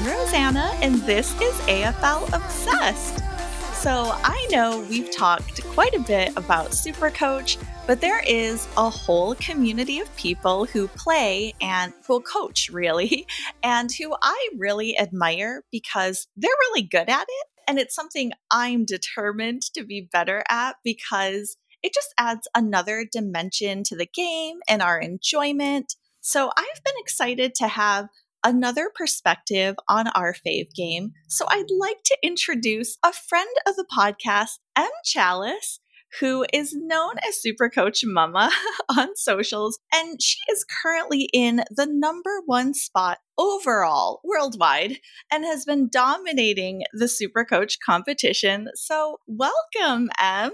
I'm Rosanna, and this is AFL Obsessed. So, I know we've talked quite a bit about Supercoach, but there is a whole community of people who play and who coach, really, and who I really admire because they're really good at it. And it's something I'm determined to be better at because it just adds another dimension to the game and our enjoyment. So I've been excited to have another perspective on our fave game. So I'd like to introduce a friend of the podcast, Em Chalice, who is known as Super Coach Mama on socials, and she is currently in the number one spot overall worldwide and has been dominating the Super Coach competition. So, welcome, Em.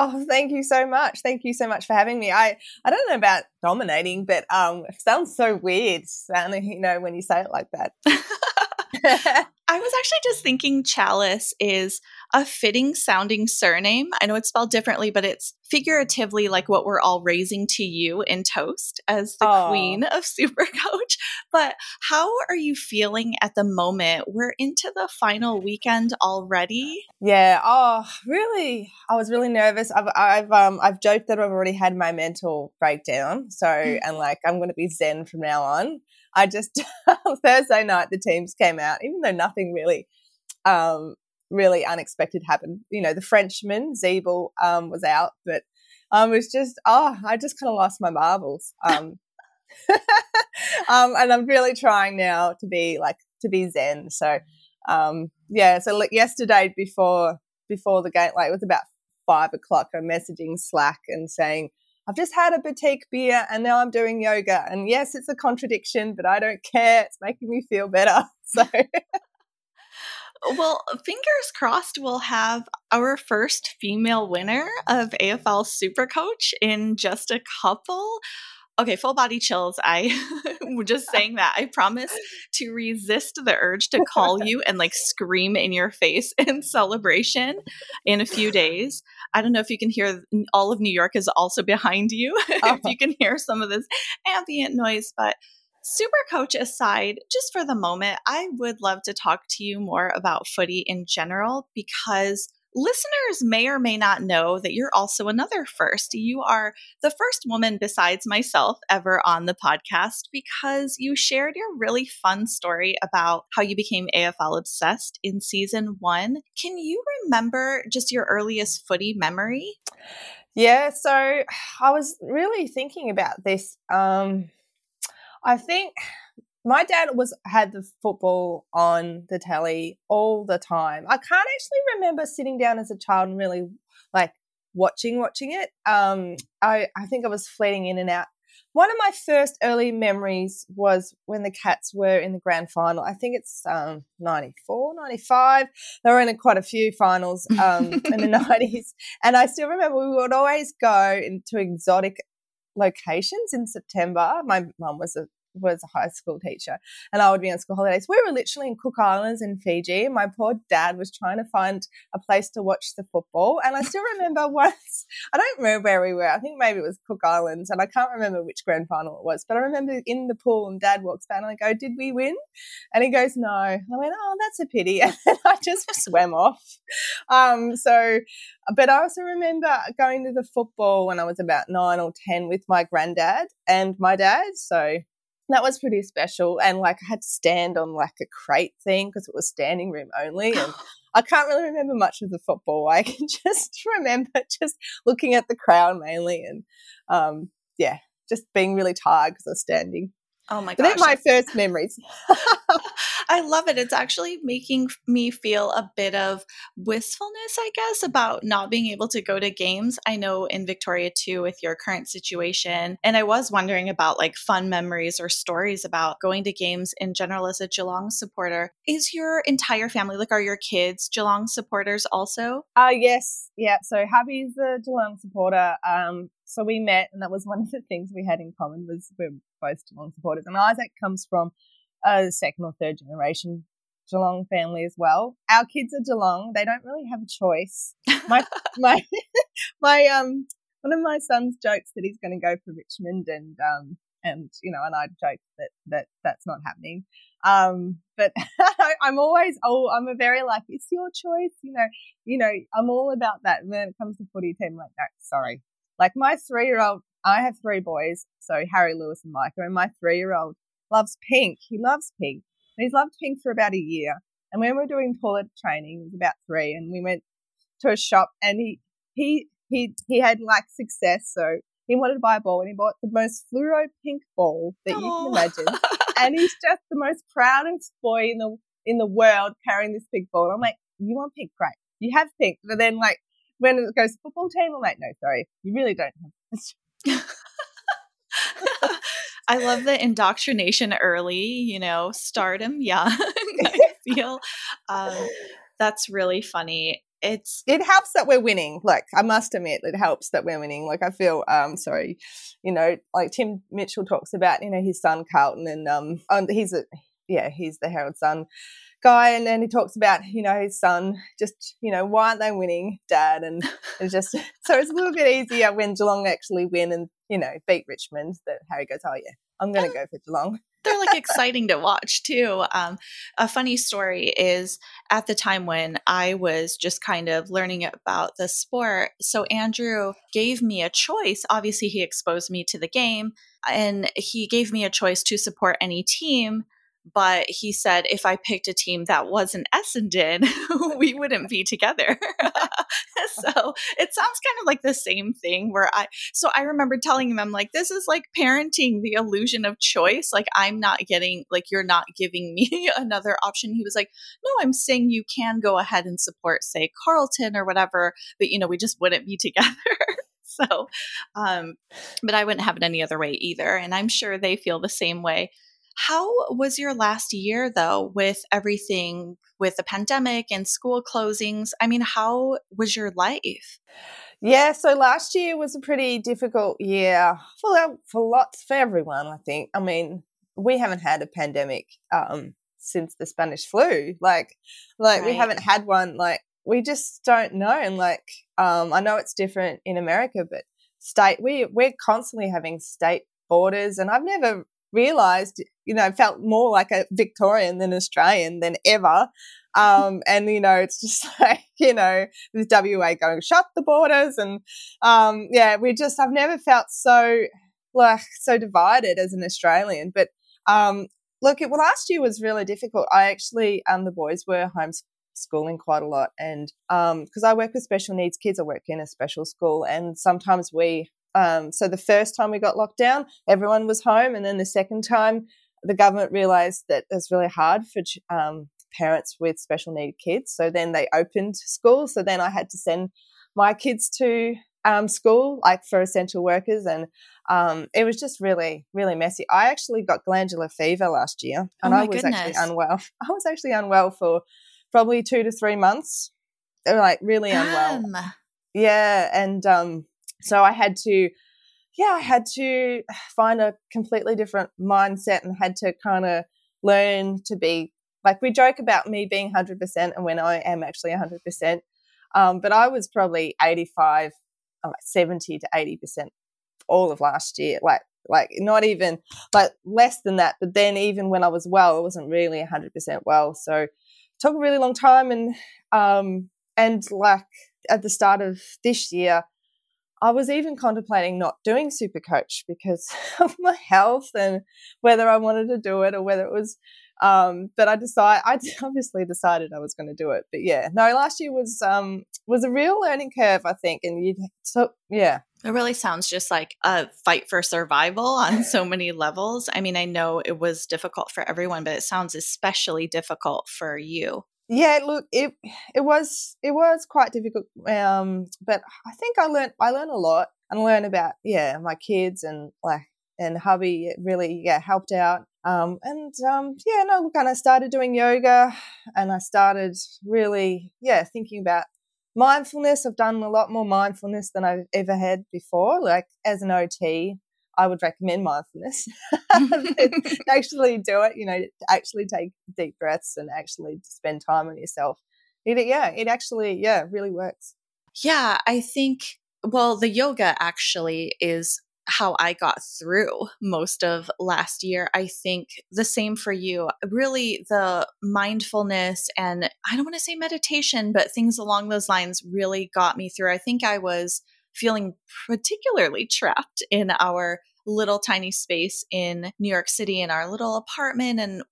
Oh, thank you so much. Thank you so much for having me. I, I don't know about dominating, but um, it sounds so weird, sounding, you know, when you say it like that. I was actually just thinking Chalice is a fitting sounding surname. I know it's spelled differently, but it's figuratively like what we're all raising to you in toast as the Aww. queen of Super Coach. But how are you feeling at the moment? We're into the final weekend already. Yeah. Oh, really? I was really nervous. I've I've um I've joked that I've already had my mental breakdown. So mm. and like I'm going to be zen from now on. I just Thursday night the teams came out, even though nothing really um, really unexpected happened. You know, the Frenchman Ziebell um, was out, but um, it was just oh, I just kind of lost my marbles. Um, um, and I'm really trying now to be like to be zen. So um, yeah, so like yesterday before before the game, like it was about five o'clock. I'm messaging Slack and saying I've just had a boutique beer and now I'm doing yoga. And yes, it's a contradiction, but I don't care. It's making me feel better. So. Well, fingers crossed, we'll have our first female winner of AFL Super Coach in just a couple okay, full body chills. I just saying that. I promise to resist the urge to call you and like scream in your face in celebration in a few days. I don't know if you can hear all of New York is also behind you. Uh-huh. if you can hear some of this ambient noise, but Super coach aside, just for the moment, I would love to talk to you more about footy in general because listeners may or may not know that you're also another first. You are the first woman besides myself ever on the podcast because you shared your really fun story about how you became AFL obsessed in season one. Can you remember just your earliest footy memory? Yeah, so I was really thinking about this. Um, I think my dad was had the football on the telly all the time. I can't actually remember sitting down as a child and really like watching watching it. Um, I I think I was fleeting in and out. One of my first early memories was when the Cats were in the grand final. I think it's um, 94, 95. They were in a, quite a few finals um, in the 90s. And I still remember we would always go into exotic locations in September. My mum was a was a high school teacher and I would be on school holidays. We were literally in Cook Islands in Fiji. My poor dad was trying to find a place to watch the football. And I still remember once, I don't remember where we were. I think maybe it was Cook Islands and I can't remember which grand final it was, but I remember in the pool and dad walks back and I go, Did we win? And he goes, No. I went, Oh, that's a pity. And I just swam off. Um, so, but I also remember going to the football when I was about nine or 10 with my granddad and my dad. So that was pretty special. And like I had to stand on like a crate thing because it was standing room only. And I can't really remember much of the football. I can just remember just looking at the crowd mainly and um, yeah, just being really tired because I was standing. Oh my gosh. They're my first memories. I love it. It's actually making me feel a bit of wistfulness, I guess, about not being able to go to games. I know in Victoria too, with your current situation. And I was wondering about like fun memories or stories about going to games in general as a Geelong supporter. Is your entire family, like, are your kids Geelong supporters also? Uh, yes. Yeah. So hubby's a Geelong supporter. Um, so we met, and that was one of the things we had in common was we're both Geelong supporters. And Isaac comes from a second or third generation Geelong family as well. Our kids are Geelong; they don't really have a choice. My my my um one of my son's jokes that he's going to go for Richmond, and um and you know, and I joke that that that's not happening. Um, but I'm always, oh, I'm a very like, it's your choice, you know, you know, I'm all about that. And when it comes to footy team, like, no, sorry. Like my three year old, I have three boys, so Harry, Lewis, and Micah, and my three year old loves pink. He loves pink. And he's loved pink for about a year. And when we were doing toilet training, he was about three, and we went to a shop, and he he he he had like success. So he wanted to buy a ball, and he bought the most fluoro pink ball that Aww. you can imagine. and he's just the most proudest boy in the in the world carrying this pink ball. And I'm like, you want pink, great. You have pink, but then like when it goes football team, I'm like, no, sorry, you really don't have. I love the indoctrination early, you know, stardom young. I feel um, that's really funny. It's it helps that we're winning. Like I must admit, it helps that we're winning. Like I feel, um, sorry, you know, like Tim Mitchell talks about, you know, his son Carlton, and um, he's a yeah, he's the Herald Sun guy, and then he talks about you know his son. Just you know, why aren't they winning, Dad? And it's just so it's a little bit easier when Geelong actually win and you know beat Richmond. That Harry goes, oh yeah, I'm going to go for Geelong. They're like exciting to watch too. Um, a funny story is at the time when I was just kind of learning about the sport. So Andrew gave me a choice. Obviously, he exposed me to the game, and he gave me a choice to support any team but he said if I picked a team that wasn't Essendon, we wouldn't be together. so it sounds kind of like the same thing where I, so I remember telling him, I'm like, this is like parenting the illusion of choice. Like, I'm not getting, like, you're not giving me another option. He was like, no, I'm saying you can go ahead and support, say, Carlton or whatever, but, you know, we just wouldn't be together. so, um, but I wouldn't have it any other way either. And I'm sure they feel the same way. How was your last year though with everything with the pandemic and school closings? I mean, how was your life? Yeah, so last year was a pretty difficult year for for lots for everyone, I think. I mean, we haven't had a pandemic um, since the Spanish flu. Like like right. we haven't had one like we just don't know and like um, I know it's different in America, but state we we're constantly having state borders and I've never realized, you know, felt more like a Victorian than Australian than ever. Um, and, you know, it's just like, you know, with WA going, shut the borders. And, um, yeah, we just, I've never felt so, like, so divided as an Australian. But, um, look, it, well, last year was really difficult. I actually, um, the boys were homeschooling quite a lot. And, um, because I work with special needs kids, I work in a special school. And sometimes we um, so the first time we got locked down, everyone was home, and then the second time, the government realised that it's really hard for um, parents with special need kids. So then they opened school. So then I had to send my kids to um, school, like for essential workers, and um, it was just really, really messy. I actually got glandular fever last year, and oh I was goodness. actually unwell. I was actually unwell for probably two to three months. Like really unwell. Yeah, and um, so I had to, yeah, I had to find a completely different mindset and had to kind of learn to be like we joke about me being 100% and when I am actually 100%. Um, but I was probably 85, like 70 to 80% all of last year. Like, like not even like less than that. But then even when I was well, I wasn't really 100% well. So took a really long time. And, um, and like at the start of this year, I was even contemplating not doing super coach because of my health and whether I wanted to do it or whether it was um, but I decided I obviously decided I was going to do it. But yeah, no, last year was um, was a real learning curve, I think, and you so yeah. It really sounds just like a fight for survival on so many levels. I mean, I know it was difficult for everyone, but it sounds especially difficult for you yeah look it it was it was quite difficult um but i think i learned i learned a lot and learned about yeah my kids and like and hubby really yeah helped out um and um yeah no look and i started doing yoga and i started really yeah thinking about mindfulness. I've done a lot more mindfulness than i've ever had before like as an ot I would recommend mindfulness. actually do it, you know, actually take deep breaths and actually spend time on yourself. It, yeah, it actually, yeah, really works. Yeah, I think, well, the yoga actually is how I got through most of last year. I think the same for you. Really, the mindfulness and I don't want to say meditation, but things along those lines really got me through. I think I was feeling particularly trapped in our little tiny space in New York City in our little apartment. And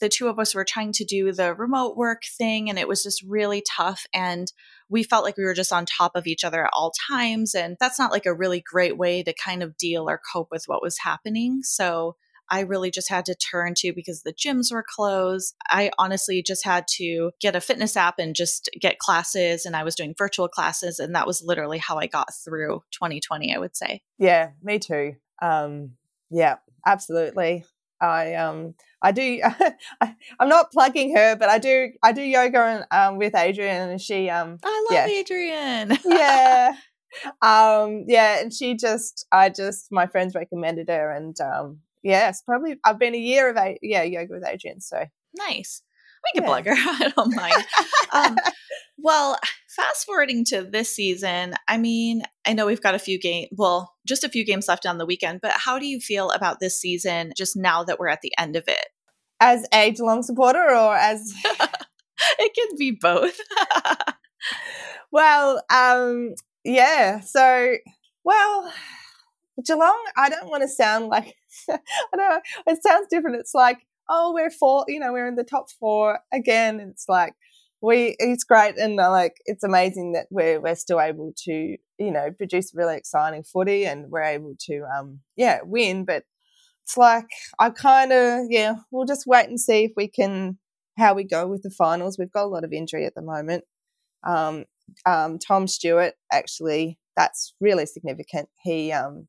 the two of us were trying to do the remote work thing, and it was just really tough. And we felt like we were just on top of each other at all times. And that's not like a really great way to kind of deal or cope with what was happening. So I really just had to turn to because the gyms were closed. I honestly just had to get a fitness app and just get classes. And I was doing virtual classes. And that was literally how I got through 2020, I would say. Yeah, me too. Um, yeah, absolutely. I um I do I'm not plugging her, but I do I do yoga and, um, with Adriene, and she um I love yeah. Adriene. yeah, um yeah, and she just I just my friends recommended her, and um yes, probably I've been a year of a, yeah yoga with Adriene. so nice. We can yeah. plug her. I don't mind. um, well, fast forwarding to this season, I mean, I know we've got a few games, well, just a few games left on the weekend, but how do you feel about this season just now that we're at the end of it? As a Geelong supporter or as. it can be both. well, um, yeah. So, well, Geelong, I don't want to sound like, I don't it sounds different. It's like, oh, we're four, you know, we're in the top four again. It's like, we it's great and uh, like it's amazing that we're we're still able to you know produce really exciting footy and we're able to um yeah win but it's like I kind of yeah we'll just wait and see if we can how we go with the finals we've got a lot of injury at the moment um um Tom Stewart actually that's really significant he um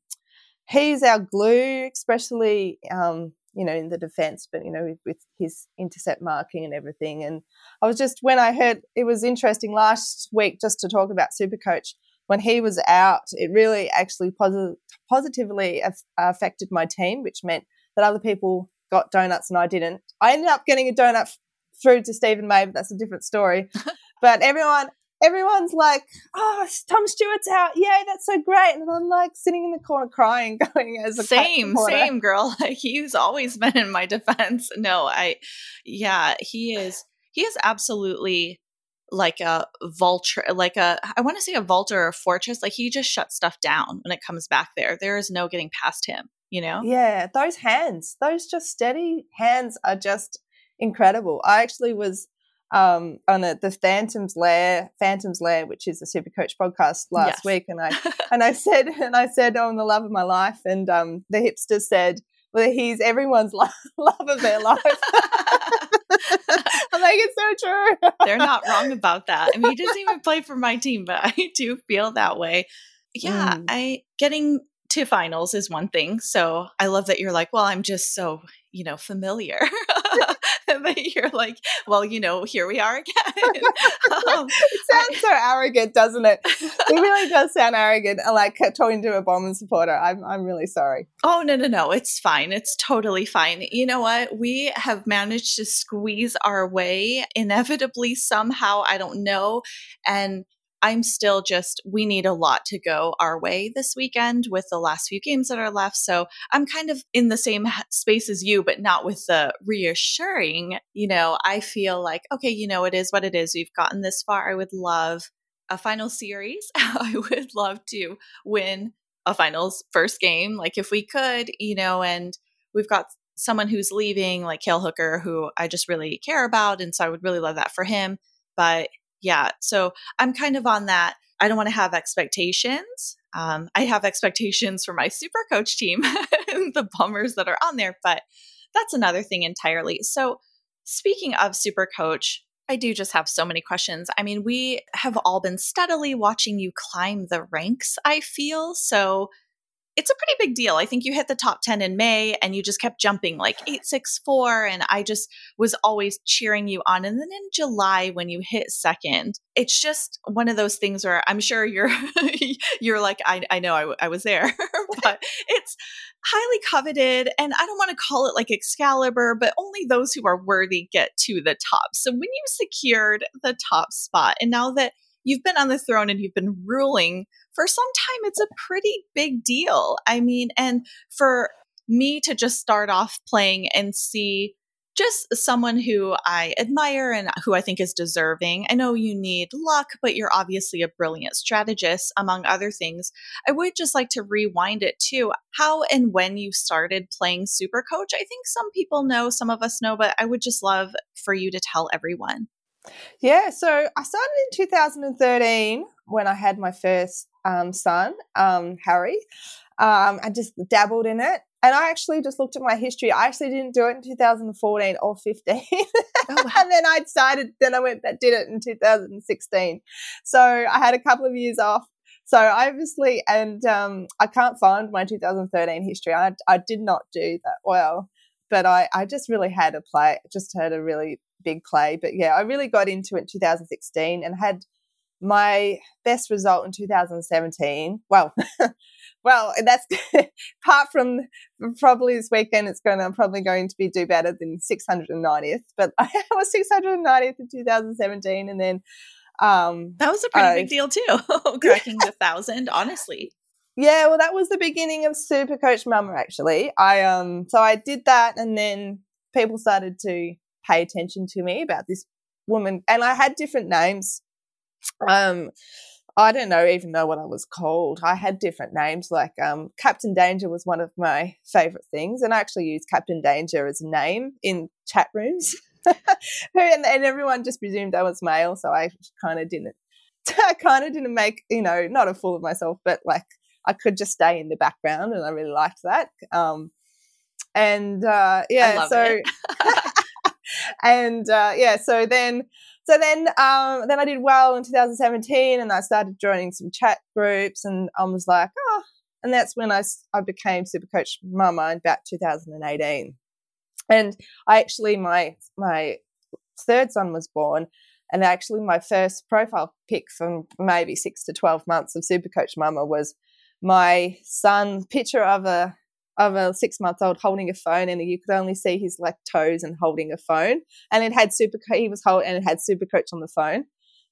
he's our glue especially um you know, in the defense, but, you know, with, with, his intercept marking and everything. And I was just, when I heard, it was interesting last week just to talk about Supercoach. When he was out, it really actually posit- positively af- affected my team, which meant that other people got donuts and I didn't. I ended up getting a donut f- through to Steven May, but that's a different story. but everyone, everyone's like, "Oh, Tom Stewart's out! Yay, that's so great!" And I'm like sitting in the corner crying, going, "As a same, same girl. he's always been in my defense. No, I, yeah, he is. He is absolutely like a vulture, like a I want to say a vulture or a fortress. Like he just shuts stuff down when it comes back there. There is no getting past him. You know? Yeah, those hands, those just steady hands are just incredible. I actually was um, on a, the Phantom's Lair, Phantom's Lair, which is a Super Coach podcast last yes. week, and I and I said and I said, "Oh, the love of my life," and um, the hipster said, "Well, he's everyone's love, love of their life." I'm like, it's so true. They're not wrong about that. I mean, he doesn't even play for my team, but I do feel that way. Yeah, mm. I getting to finals is one thing. So I love that you're like, well, I'm just so you know familiar that you're like, well, you know, here we are again. um, it sounds so arrogant, doesn't it? It really does sound arrogant. Like talking to a Bombers supporter. I'm, I'm really sorry. Oh, no, no, no. It's fine. It's totally fine. You know what? We have managed to squeeze our way inevitably somehow. I don't know. And I'm still just, we need a lot to go our way this weekend with the last few games that are left. So I'm kind of in the same space as you, but not with the reassuring. You know, I feel like, okay, you know, it is what it is. We've gotten this far. I would love a final series. I would love to win a finals first game, like if we could, you know, and we've got someone who's leaving, like Cale Hooker, who I just really care about. And so I would really love that for him. But yeah. So I'm kind of on that. I don't want to have expectations. Um, I have expectations for my super coach team and the Bombers that are on there, but that's another thing entirely. So, speaking of super coach, I do just have so many questions. I mean, we have all been steadily watching you climb the ranks, I feel. So, it's a pretty big deal. I think you hit the top 10 in May and you just kept jumping like 864 and I just was always cheering you on and then in July when you hit second, it's just one of those things where I'm sure you're you're like I I know I, I was there, but it's highly coveted and I don't want to call it like Excalibur, but only those who are worthy get to the top. So when you secured the top spot and now that you've been on the throne and you've been ruling for some time. It's a pretty big deal. I mean, and for me to just start off playing and see just someone who I admire and who I think is deserving. I know you need luck, but you're obviously a brilliant strategist, among other things. I would just like to rewind it to how and when you started playing Super Coach. I think some people know, some of us know, but I would just love for you to tell everyone. Yeah, so I started in 2013 when I had my first um, son, um, Harry. Um, I just dabbled in it. And I actually just looked at my history. I actually didn't do it in 2014 or 15. Oh, wow. and then I decided, then I went, that did it in 2016. So I had a couple of years off. So obviously, and um, I can't find my 2013 history. I, I did not do that well, but I, I just really had a play, just had a really big play. But yeah, I really got into it in 2016 and had my best result in 2017. Well, well, that's apart from probably this weekend, it's going to probably going to be do better than 690th. But I was 690th in 2017, and then um, that was a pretty uh, big deal too, cracking the thousand. Honestly, yeah. Well, that was the beginning of Super Coach Mama. Actually, I um, so I did that, and then people started to pay attention to me about this woman, and I had different names. Um, I don't know even know what I was called. I had different names, like um, Captain Danger was one of my favorite things, and I actually used Captain Danger as a name in chat rooms, and, and, everyone just presumed I was male, so I kind of didn't. I kind of didn't make you know not a fool of myself, but like I could just stay in the background, and I really liked that. Um, and uh, yeah, so and uh, yeah, so then so then, um, then I did well in 2017, and I started joining some chat groups, and I was like, oh, and that's when I I became Super Coach Mama in about 2018. And I actually my my third son was born, and actually my first profile pic from maybe six to 12 months of Super Coach Mama was my son picture of a of a six month old holding a phone and you could only see his like toes and holding a phone and it had super he was holding and it had super coach on the phone.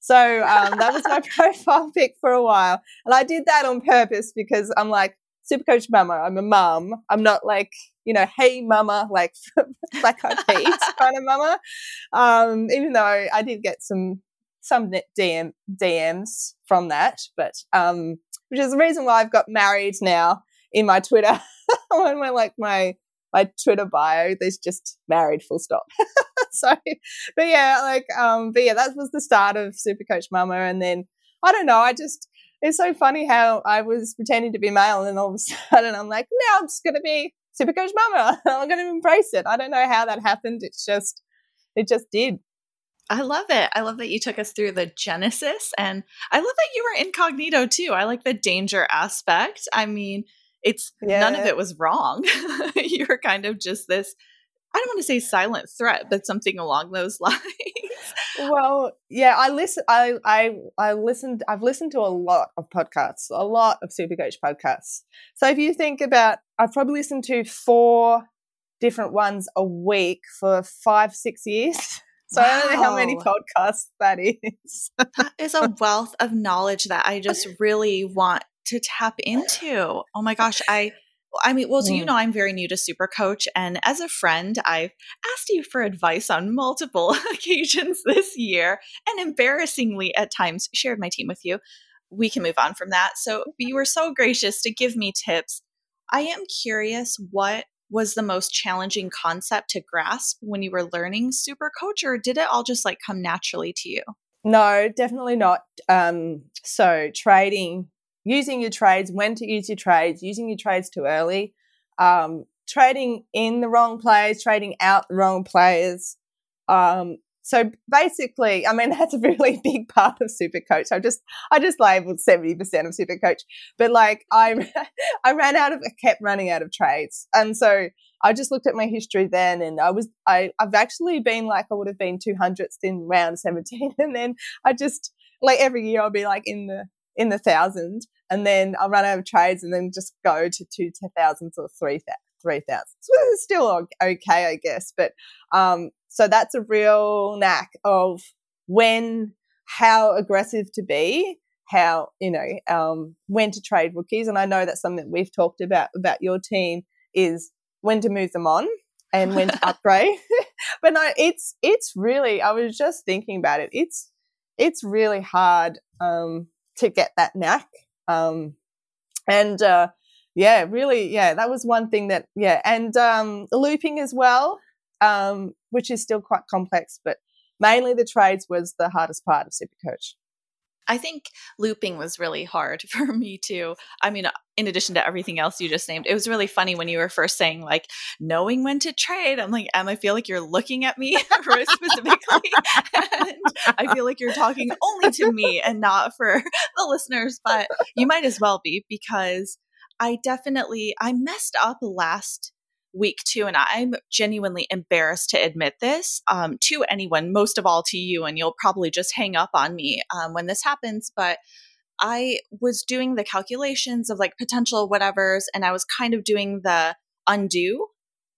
So um, that was my profile pic for a while and i did that on purpose because i'm like super coach mama i'm a mum. I'm not like you know hey mama like black eyed peas kind of mama. Um, even though i did get some some DM, dms from that but um, which is the reason why i've got married now in my twitter on my like my my Twitter bio, there's just married full stop. so, but yeah, like, um, but yeah, that was the start of Super Coach Mama. And then I don't know, I just, it's so funny how I was pretending to be male and all of a sudden I'm like, now I'm just to be Super Coach Mama. I'm to embrace it. I don't know how that happened. It's just, it just did. I love it. I love that you took us through the genesis and I love that you were incognito too. I like the danger aspect. I mean, it's yeah. none of it was wrong. You're kind of just this I don't want to say silent threat, but something along those lines. well, yeah, I listen I I I listened I've listened to a lot of podcasts, a lot of super coach podcasts. So if you think about I've probably listened to four different ones a week for 5 6 years. So wow. I don't know how many podcasts that is. that is a wealth of knowledge that I just really want to tap into. Oh my gosh, I I mean, well, so you mm. know, I'm very new to Super Coach, and as a friend, I've asked you for advice on multiple occasions this year, and embarrassingly, at times, shared my team with you. We can move on from that. So you were so gracious to give me tips. I am curious what was the most challenging concept to grasp when you were learning Super Coach, or did it all just like come naturally to you? No, definitely not. Um, so trading using your trades, when to use your trades, using your trades too early, um, trading in the wrong players, trading out the wrong players. Um, so basically, I mean that's a really big part of Super Coach. I just I just labeled seventy percent of Super Coach, but like I I ran out of I kept running out of trades, and so I just looked at my history then, and I was I I've actually been like I would have been two hundredth in round seventeen, and then I just like every year I'll be like in the in the thousands, and then I'll run out of trades and then just go to two thousands or three three thousand. So it's still okay, I guess. But um, so that's a real knack of when how aggressive to be, how, you know, um, when to trade rookies. And I know that's something that we've talked about about your team is when to move them on and when to upgrade. but no, it's it's really I was just thinking about it. It's it's really hard um, to get that knack. Um, and uh, yeah, really, yeah, that was one thing that yeah, and um, looping as well, um, which is still quite complex, but mainly the trades was the hardest part of Supercoach. I think looping was really hard for me too. I mean, uh, in addition to everything else you just named, it was really funny when you were first saying like knowing when to trade. I'm like, Em, I feel like you're looking at me specifically. and I feel like you're talking only to me and not for the listeners, but you might as well be because I definitely I messed up last week two, and i'm genuinely embarrassed to admit this um, to anyone most of all to you and you'll probably just hang up on me um, when this happens but i was doing the calculations of like potential whatevers and i was kind of doing the undo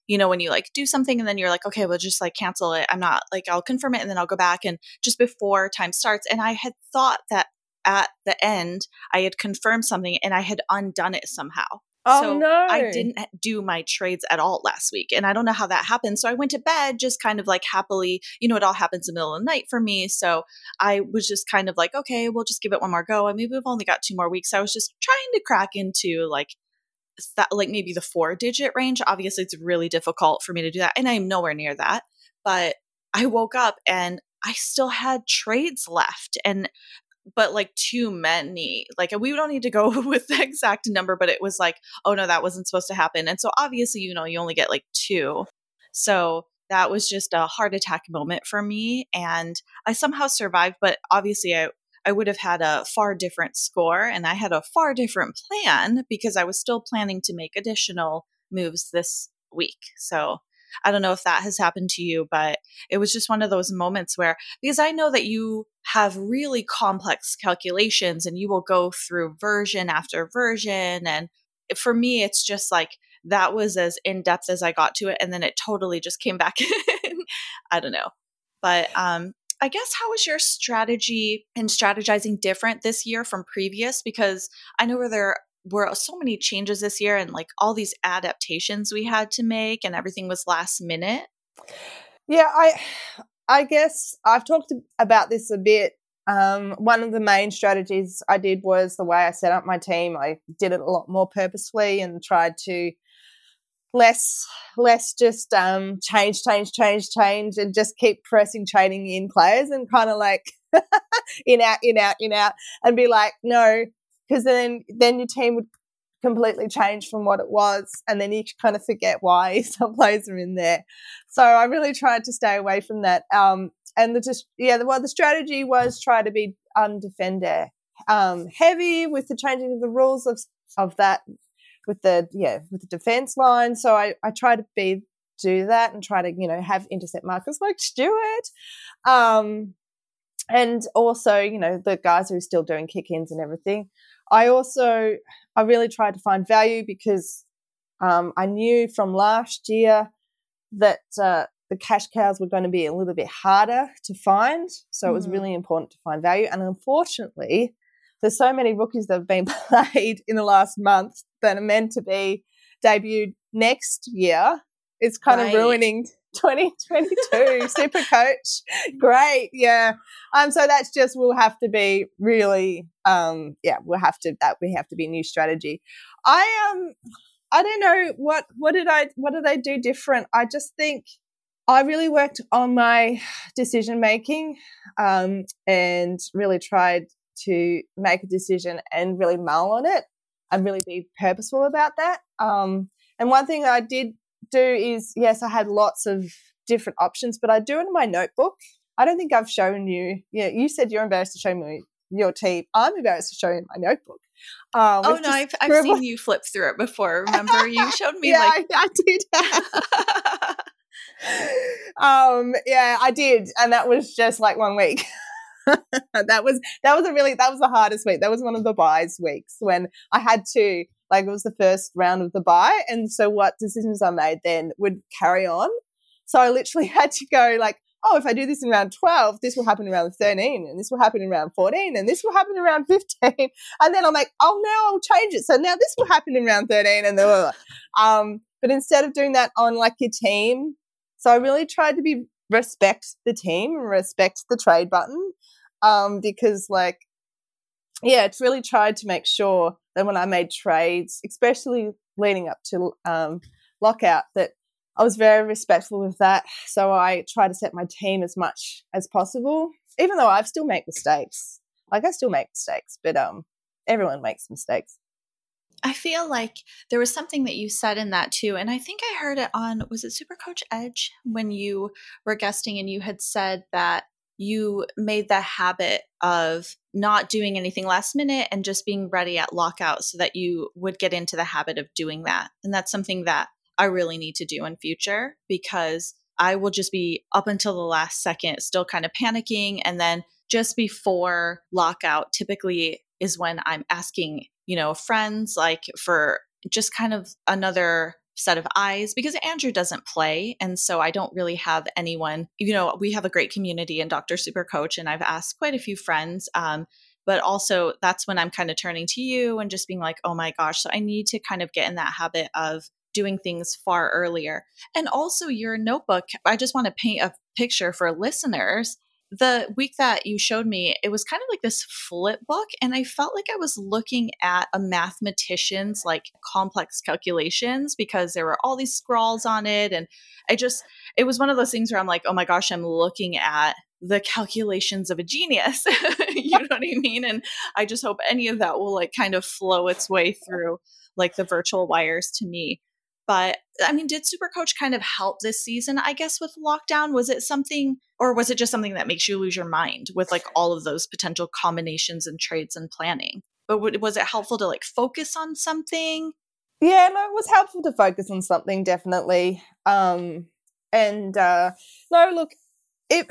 you know when you like do something and then you're like okay we'll just like cancel it. I'm not like i'll confirm it and then i'll go back and just before time starts and i had thought that at the end i had confirmed something and i had undone it somehow Oh so no. I didn't eh, do my trades at all last week. And I don't know how that happened. So I went to bed just kind of like happily, you know, it all happens in the middle of the night for me. So I was just kind of like, okay, we'll just give it one more go. I mean, we've only got two more weeks. I was just trying to crack into like that like maybe the four digit range. Obviously it's really difficult for me to do that. And I'm nowhere near that. But I woke up and I still had trades left. And but like too many. Like we don't need to go with the exact number, but it was like, oh no, that wasn't supposed to happen. And so obviously, you know, you only get like two. So that was just a heart attack moment for me. And I somehow survived, but obviously I I would have had a far different score and I had a far different plan because I was still planning to make additional moves this week. So I don't know if that has happened to you, but it was just one of those moments where, because I know that you have really complex calculations and you will go through version after version. And for me, it's just like that was as in depth as I got to it. And then it totally just came back in. I don't know. But um, I guess how was your strategy and strategizing different this year from previous? Because I know where there were so many changes this year and like all these adaptations we had to make and everything was last minute. Yeah, I I guess I've talked about this a bit. Um, one of the main strategies I did was the way I set up my team. I did it a lot more purposefully and tried to less less just um, change, change, change, change, and just keep pressing trading in players and kind of like in out, in out, in out, and be like, no, because then then your team would completely change from what it was and then you kind of forget why some players are in there. So i really tried to stay away from that um, and the just yeah the, well the strategy was try to be undefender um, heavy with the changing of the rules of of that with the yeah with the defense line. So i i try to be do that and try to you know have intercept markers like Stewart um, and also you know the guys who are still doing kick-ins and everything I also I really tried to find value because um, I knew from last year that uh, the cash cows were going to be a little bit harder to find. So mm. it was mm. really important to find value. And unfortunately, there's so many rookies that have been played in the last month that are meant to be debuted next year. It's kind right. of ruining 2022 super coach. Great. Yeah. Um so that's just we'll have to be really um yeah we'll have to that we have to be a new strategy. I um i don't know what what did i what did i do different? I just think i really worked on my decision making um and really tried to make a decision and really mull on it and really be purposeful about that. Um and one thing i did do is yes, I had lots of different options, but I do in my notebook. I don't think I've shown you. Yeah, you said you're embarrassed to show me your team. I'm embarrassed to show you my notebook. Um, oh no, I've, I've seen you flip through it before. Remember, you showed me yeah, like I, I did. um, yeah, I did, and that was just like one week. that was that was a really that was the hardest week. That was one of the buys weeks when I had to like it was the first round of the buy. And so what decisions I made then would carry on. So I literally had to go like, oh, if I do this in round 12, this will happen in round 13, and this will happen in round 14, and this will happen in round 15. And then I'm like, oh, now I'll change it. So now this will happen in round 13. And then, um, but instead of doing that on like your team, so I really tried to be respect the team and respect the trade button um, because like yeah, it's really tried to make sure that when I made trades, especially leading up to um, lockout, that I was very respectful with that. So I try to set my team as much as possible, even though I still make mistakes. Like I still make mistakes, but um, everyone makes mistakes. I feel like there was something that you said in that too. And I think I heard it on, was it Super Coach Edge when you were guesting and you had said that you made the habit of not doing anything last minute and just being ready at lockout so that you would get into the habit of doing that. And that's something that I really need to do in future because I will just be up until the last second still kind of panicking and then just before lockout typically is when I'm asking, you know, friends like for just kind of another set of eyes because Andrew doesn't play. And so I don't really have anyone, you know, we have a great community in Dr. Super Coach, and I've asked quite a few friends. Um, but also, that's when I'm kind of turning to you and just being like, oh my gosh. So I need to kind of get in that habit of doing things far earlier. And also, your notebook, I just want to paint a picture for listeners the week that you showed me, it was kind of like this flip book, and I felt like I was looking at a mathematician's like complex calculations because there were all these scrawls on it. And I just, it was one of those things where I'm like, oh my gosh, I'm looking at the calculations of a genius. you know what I mean? And I just hope any of that will like kind of flow its way through like the virtual wires to me. But I mean, did Supercoach kind of help this season, I guess, with lockdown? Was it something, or was it just something that makes you lose your mind with like all of those potential combinations and trades and planning? But was it helpful to like focus on something? Yeah, no, it was helpful to focus on something, definitely. Um, and uh, no, look, it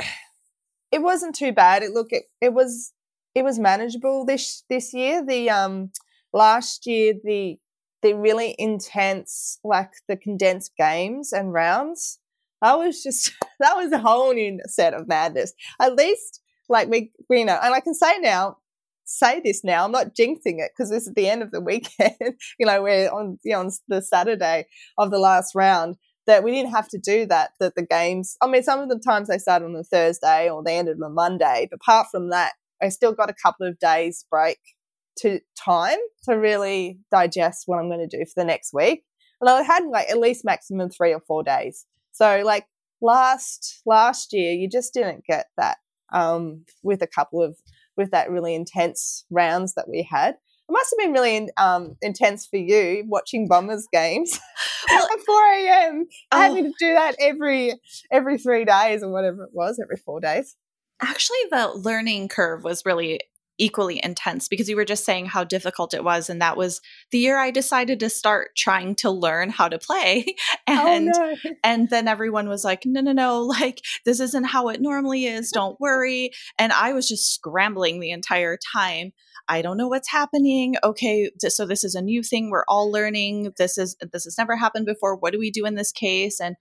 it wasn't too bad. It look, it, it was it was manageable this this year. The um last year the the really intense, like the condensed games and rounds. That was just that was a whole new set of madness. At least, like we, we know, and I can say now, say this now. I'm not jinxing it because this is the end of the weekend. you know, we're on you know, on the Saturday of the last round. That we didn't have to do that. That the games. I mean, some of the times they started on the Thursday or they ended on a Monday. But apart from that, I still got a couple of days break to time to really digest what I'm going to do for the next week. And I had like at least maximum three or four days. So like last last year, you just didn't get that um, with a couple of with that really intense rounds that we had. It must have been really um, intense for you watching Bombers games well, at 4 a.m. Oh. Having to do that every every three days or whatever it was, every four days. Actually, the learning curve was really equally intense because you were just saying how difficult it was and that was the year I decided to start trying to learn how to play. Oh, and oh, no. and then everyone was like no no no like this isn't how it normally is don't worry. And I was just scrambling the entire time. I don't know what's happening. Okay so this is a new thing we're all learning this is this has never happened before what do we do in this case? And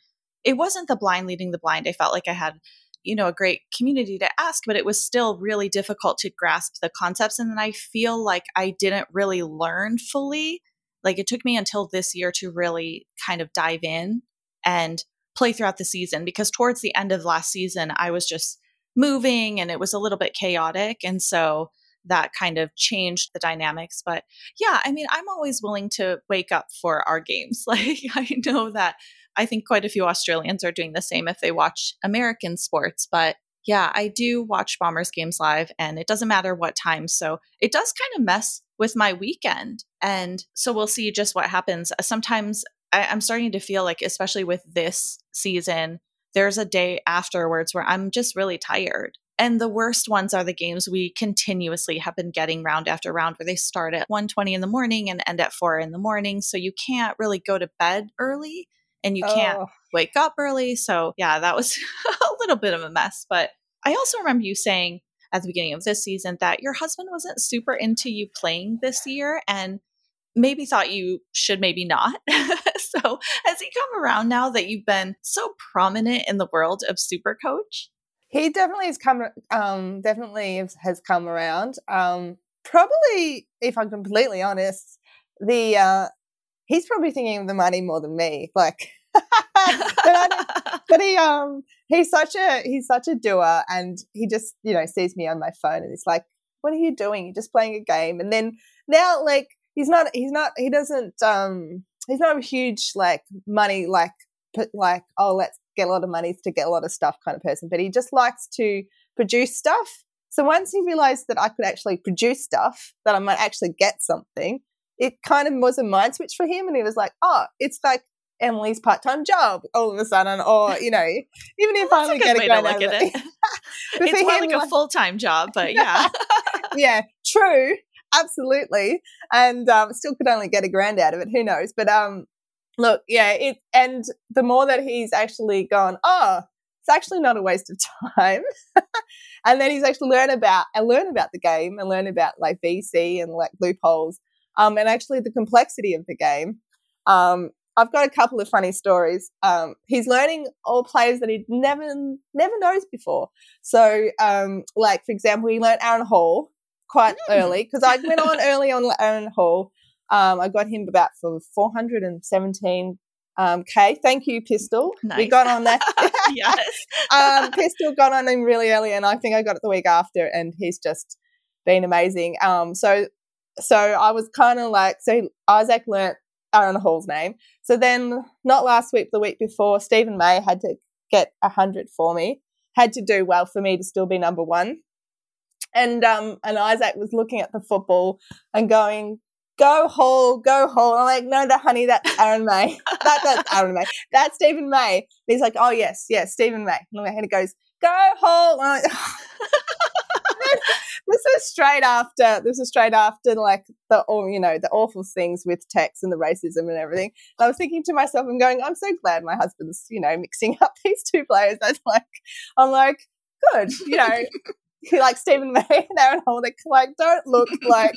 it wasn't the blind leading the blind. I felt like I had you know a great community to ask but it was still really difficult to grasp the concepts and then i feel like i didn't really learn fully. Like it took me until this year to really kind of dive in and play throughout the season because towards the end of last season i was just moving and it was a little bit chaotic and so that kind of changed the dynamics but yeah i mean i'm always willing to wake up for our games like i know that I think quite a few Australians are doing the same if they watch American sports. But yeah, I do watch Bombers games live and it doesn't matter what time. So it does kind of mess with my weekend. And so we'll see just what happens. Sometimes I, I'm starting to feel like, especially with this season, there's a day afterwards where I'm just really tired. And the worst ones are the games we continuously have been getting round after round where they start at 1:20 in the morning and end at 4 in the morning. So you can't really go to bed early and you can't oh. wake up early. So, yeah, that was a little bit of a mess. But I also remember you saying at the beginning of this season that your husband wasn't super into you playing this year and maybe thought you should, maybe not. so, has he come around now that you've been so prominent in the world of super coach? He definitely has come. Um, definitely has come around. Um, probably, if I'm completely honest, the uh, he's probably thinking of the money more than me. Like, but, but he um he's such a he's such a doer, and he just you know sees me on my phone and he's like, "What are you doing? You're just playing a game." And then now, like, he's not he's not he doesn't um he's not a huge like money like like oh let's get a lot of money to get a lot of stuff kind of person, but he just likes to produce stuff. So once he realized that I could actually produce stuff, that I might actually get something, it kind of was a mind switch for him. And he was like, oh, it's like Emily's part time job all of a sudden. Or, you know, even if well, I only get a of it. it. it's more like, like a full time job, but yeah. yeah, true. Absolutely. And um, still could only get a grand out of it. Who knows? But um, look, yeah, it and the more that he's actually gone, oh, it's actually not a waste of time. and then he's actually learn about and learn about the game and learn about like VC and like loopholes. Um, and actually the complexity of the game. Um, I've got a couple of funny stories. Um, he's learning all players that he never never knows before. So, um, like for example, he learned Aaron Hall quite mm. early because I went on early on Aaron Hall um, I got him about for 417 um, K. Thank you, Pistol. Nice. We got on that. yes. um, Pistol got on him really early, and I think I got it the week after, and he's just been amazing. Um, so, so I was kind of like, so Isaac learnt Aaron Hall's name. So then, not last week, the week before, Steven May had to get a hundred for me. Had to do well for me to still be number one. And um, and Isaac was looking at the football and going, go Hall, go Hall. I'm like, no, that honey, that's Aaron May. that, that's Aaron May. That's Steven May. And he's like, oh yes, yes, Steven May. And he goes, go Hall. Like, this is straight after this is straight after like the all you know the awful things with Tex and the racism and everything. And I was thinking to myself, I'm going, I'm so glad my husband's you know mixing up these two players. That's like, I'm like, good, you know. like Steven May and Aaron Hall, they like don't look like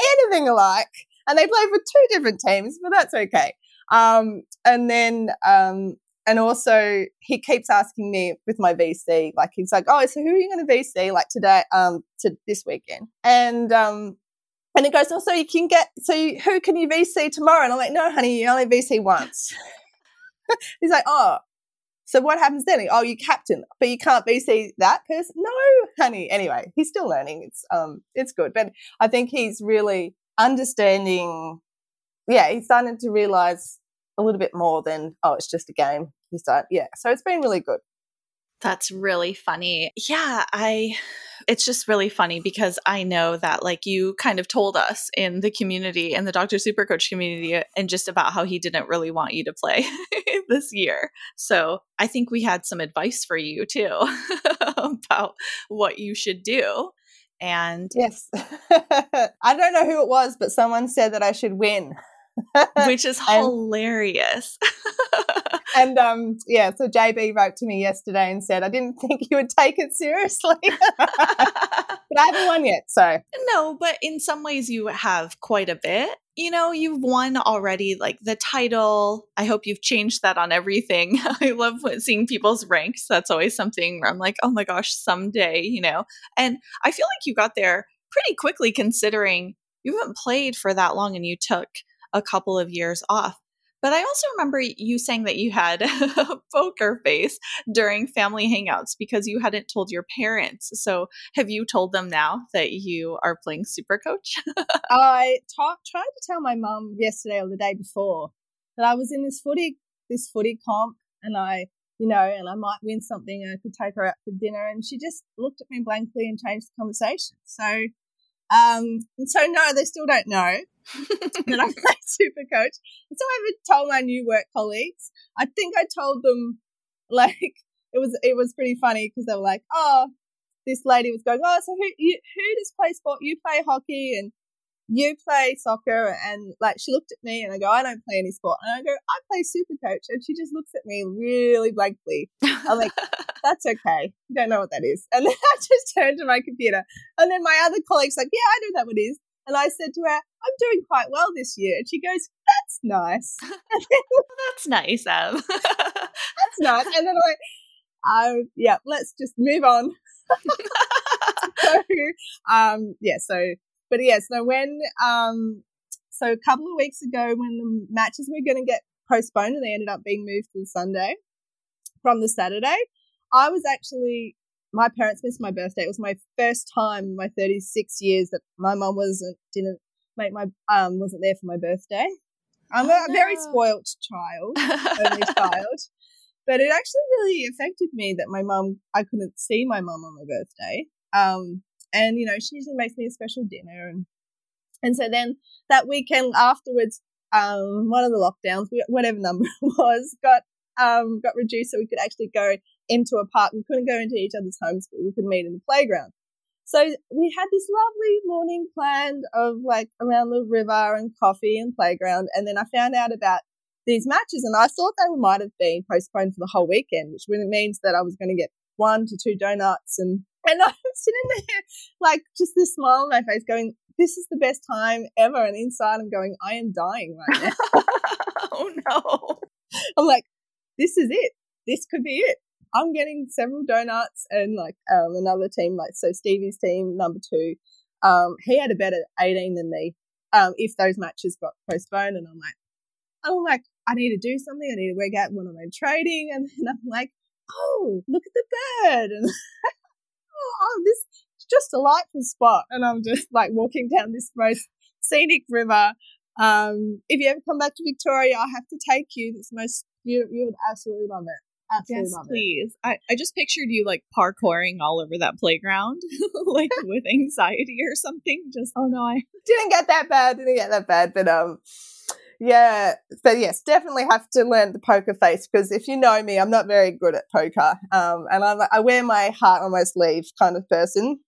anything alike. And they play for two different teams, but that's okay. Um, and then, um, and also he keeps asking me with my VC, like he's like, "Oh, so who are you going to VC like today, um, to this weekend?" And um, and he goes, "Oh, so you can get, so you, who can you VC tomorrow?" And I'm like, "No, honey, you only VC once." he's like, "Oh, so what happens then? Oh, you captain, but you can't VC that person. No, honey. Anyway, he's still learning. It's um, it's good, but I think he's really understanding. Yeah, he's starting to realize a little bit more than oh, it's just a game. He's started, yeah. So it's been really good. That's really funny. Yeah, I it's just really funny because I know that like you kind of told us in the community in the Dr. Super Coach community uh, and just about how he didn't really want you to play this year. So, I think we had some advice for you too about what you should do. And yes. I don't know who it was, but someone said that I should win. which is hilarious and um, yeah, so JB wrote to me yesterday and said, I didn't think you would take it seriously. but I haven't won yet. So, no, but in some ways you have quite a bit. You know, you've won already, like the title. I hope you've changed that on everything. I love seeing people's ranks. That's always something where I'm like, oh my gosh, someday, you know. And I feel like you got there pretty quickly considering you haven't played for that long and you took a couple of years off. But I also remember you saying that you had a poker face during family hangouts because you hadn't told your parents. So have you told them now that you are playing Super Coach? I tried to tell my mum yesterday or the day before that I was in this footy this footy comp and I you know, and I might win something and I could take her out for dinner. And she just looked at me blankly and changed the conversation. So, um, so no, they still don't know. that I'm my super coach. And so I haven't told my new work colleagues. I think I told them like it was it was pretty funny because they were like, oh, this lady was going, oh, so who you, who does play sport? You play hockey and you play soccer and like she looked at me and I go, I don't play any sport. And I go, I play super coach. And she just looks at me really blankly. I'm like, that's okay. You don't know what that is. And then I just turned to my computer. And then my other colleague's like, yeah, I know that what it is. And I said to her, I'm doing quite well this year. And she goes, That's nice. That's nice, Em. That's nice. And then I'm like, I yeah, let's just move on. so um yeah, so but yeah, so when um so a couple of weeks ago when the matches were gonna get postponed and they ended up being moved to the Sunday from the Saturday, I was actually my parents missed my birthday. It was my first time in my 36 years that my mum wasn't didn't make my um wasn't there for my birthday. I'm oh, a no. very spoilt child, only child. But it actually really affected me that my mum I couldn't see my mum on my birthday. Um and you know, she usually makes me a special dinner and and so then that weekend afterwards, um, one of the lockdowns, whatever number it was, got um, got reduced so we could actually go into a park. We couldn't go into each other's homes, but we could meet in the playground. So we had this lovely morning planned of like around the river and coffee and playground. And then I found out about these matches and I thought they might have been postponed for the whole weekend, which means that I was going to get one to two donuts and and I'm sitting there like just this smile on my face going, this is the best time ever. And inside I'm going, I am dying right now. oh no. I'm like, this is it. This could be it. I'm getting several donuts and like um, another team, like so Stevie's team, number two, um, he had a better 18 than me. Um, if those matches got postponed, and I'm like, I'm like, I need to do something. I need to work out what I'm trading, and then I'm like, oh, look at the bird, and oh, this is just a delightful spot, and I'm just like walking down this most scenic river. Um, if you ever come back to Victoria, I have to take you. It's most you you would absolutely love it. Absolutely yes, please. I, I just pictured you like parkouring all over that playground, like with anxiety or something. Just oh no, I didn't get that bad. Didn't get that bad, but um, yeah. But yes, definitely have to learn the poker face because if you know me, I'm not very good at poker. Um, and I'm I wear my heart on my sleeve kind of person.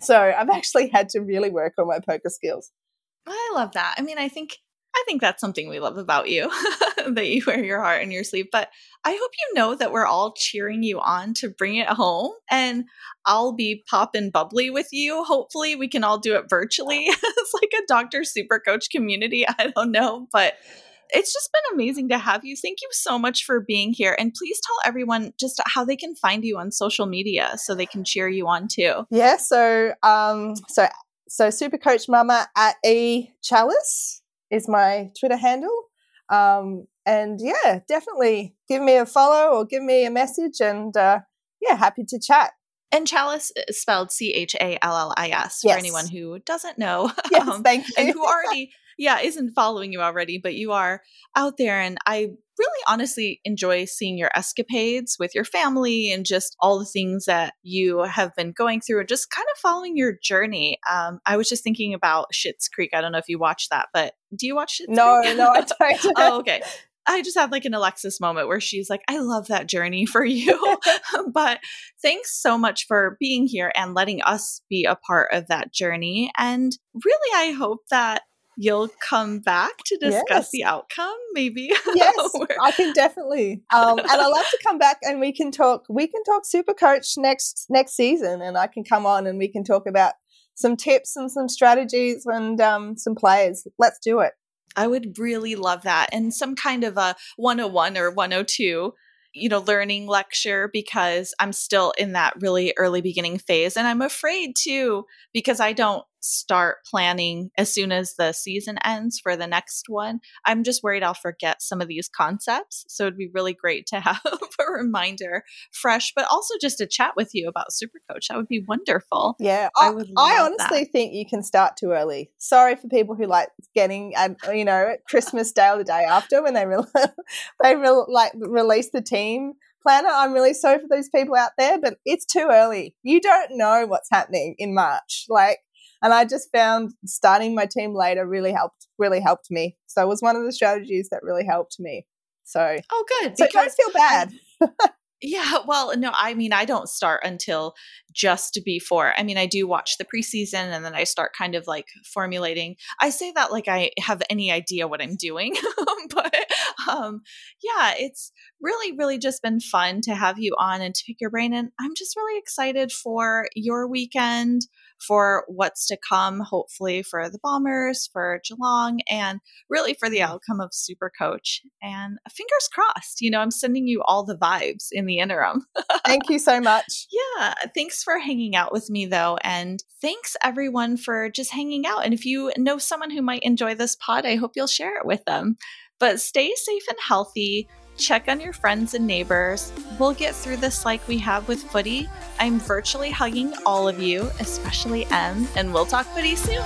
So I've actually had to really work on my poker skills. I love that. I mean, I think I think that's something we love about you that you wear your heart in your sleeve. But I hope you know that we're all cheering you on to bring it home. And I'll be popping bubbly with you. Hopefully, we can all do it virtually. it's like a Dr. Super Coach community. I don't know. But it's just been amazing to have you. Thank you so much for being here. And please tell everyone just how they can find you on social media so they can cheer you on too. Yeah. So, um, so, so Super Coach Mama at E Chalice is my Twitter handle. Um, and yeah, definitely give me a follow or give me a message, and uh, yeah, happy to chat. And Chalice is spelled C H A L L I S for yes. anyone who doesn't know. Yes, um, thank you. and who already, yeah, isn't following you already, but you are out there. And I really honestly enjoy seeing your escapades with your family and just all the things that you have been going through and just kind of following your journey. Um, I was just thinking about Schitt's Creek. I don't know if you watched that, but do you watch Schitt's no, Creek? No, no, I don't. oh, okay. I just had like an Alexis moment where she's like, I love that journey for you. but thanks so much for being here and letting us be a part of that journey. And really, I hope that you'll come back to discuss yes. the outcome maybe yes i can definitely um, and i love to come back and we can talk we can talk super coach next next season and i can come on and we can talk about some tips and some strategies and um, some players let's do it i would really love that and some kind of a 101 or 102 you know, learning lecture because I'm still in that really early beginning phase. And I'm afraid too, because I don't start planning as soon as the season ends for the next one. I'm just worried I'll forget some of these concepts. So it'd be really great to have a reminder fresh, but also just to chat with you about Supercoach. That would be wonderful. Yeah. I, would I honestly that. think you can start too early. Sorry for people who like getting at uh, you know, Christmas Day or the day after when they re- they re- like release the team planner. I'm really sorry for those people out there, but it's too early. You don't know what's happening in March. Like and I just found starting my team later really helped really helped me. So it was one of the strategies that really helped me. So oh, good. So don't feel bad. Yeah, well, no, I mean, I don't start until just before. I mean, I do watch the preseason and then I start kind of like formulating. I say that like I have any idea what I'm doing, but um, yeah, it's really, really just been fun to have you on and to pick your brain. And I'm just really excited for your weekend, for what's to come, hopefully for the Bombers, for Geelong, and really for the outcome of Super Coach. And fingers crossed, you know, I'm sending you all the vibes in the interim. Thank you so much. Yeah. Thanks for hanging out with me, though. And thanks everyone for just hanging out. And if you know someone who might enjoy this pod, I hope you'll share it with them. But stay safe and healthy. Check on your friends and neighbors. We'll get through this like we have with footy. I'm virtually hugging all of you, especially Em, and we'll talk footy soon.